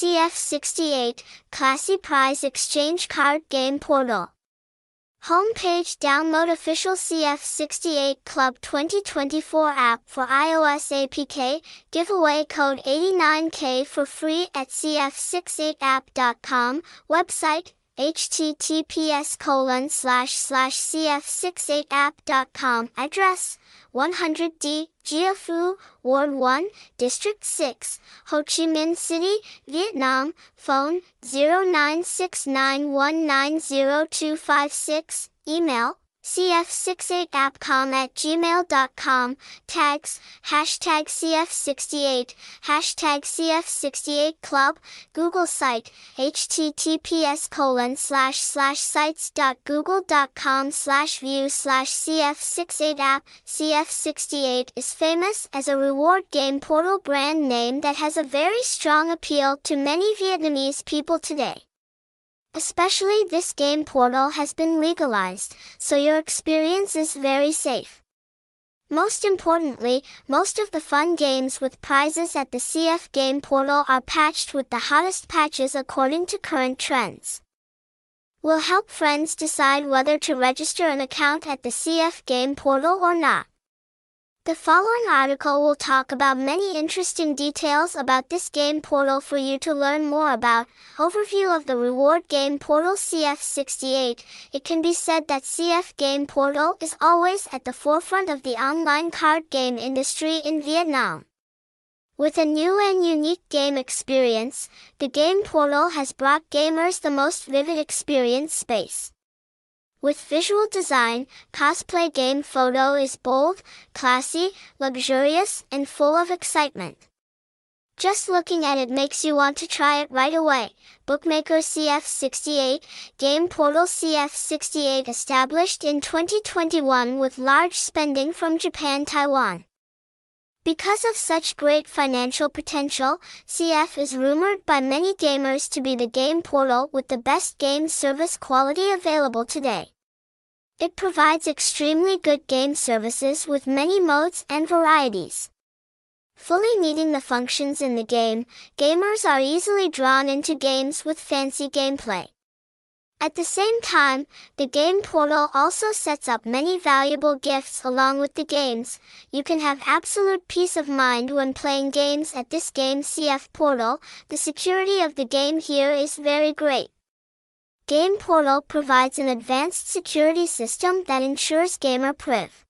CF68, Classy Prize Exchange Card Game Portal. Homepage Download official CF68 Club 2024 app for iOS APK. Giveaway code 89K for free at cf68app.com. Website https colon slash slash cf68app.com. Address 100D, Gia Phu, Ward 1, District 6, Ho Chi Minh City, Vietnam. Phone 0969190256. Email cf68appcom at gmail.com, tags, hashtag cf68, hashtag cf68club, Google site, https colon slash slash sites.google.com slash view slash cf68app, cf68 is famous as a reward game portal brand name that has a very strong appeal to many Vietnamese people today. Especially this game portal has been legalized, so your experience is very safe. Most importantly, most of the fun games with prizes at the CF game portal are patched with the hottest patches according to current trends. We'll help friends decide whether to register an account at the CF game portal or not. The following article will talk about many interesting details about this game portal for you to learn more about. Overview of the reward game portal CF68. It can be said that CF Game Portal is always at the forefront of the online card game industry in Vietnam. With a new and unique game experience, the game portal has brought gamers the most vivid experience space. With visual design, cosplay game photo is bold, classy, luxurious, and full of excitement. Just looking at it makes you want to try it right away. Bookmaker CF68, Game Portal CF68 established in 2021 with large spending from Japan Taiwan. Because of such great financial potential, CF is rumored by many gamers to be the game portal with the best game service quality available today. It provides extremely good game services with many modes and varieties. Fully meeting the functions in the game, gamers are easily drawn into games with fancy gameplay. At the same time, the game portal also sets up many valuable gifts along with the games. You can have absolute peace of mind when playing games at this game CF portal. The security of the game here is very great. Game Portal provides an advanced security system that ensures gamer priv.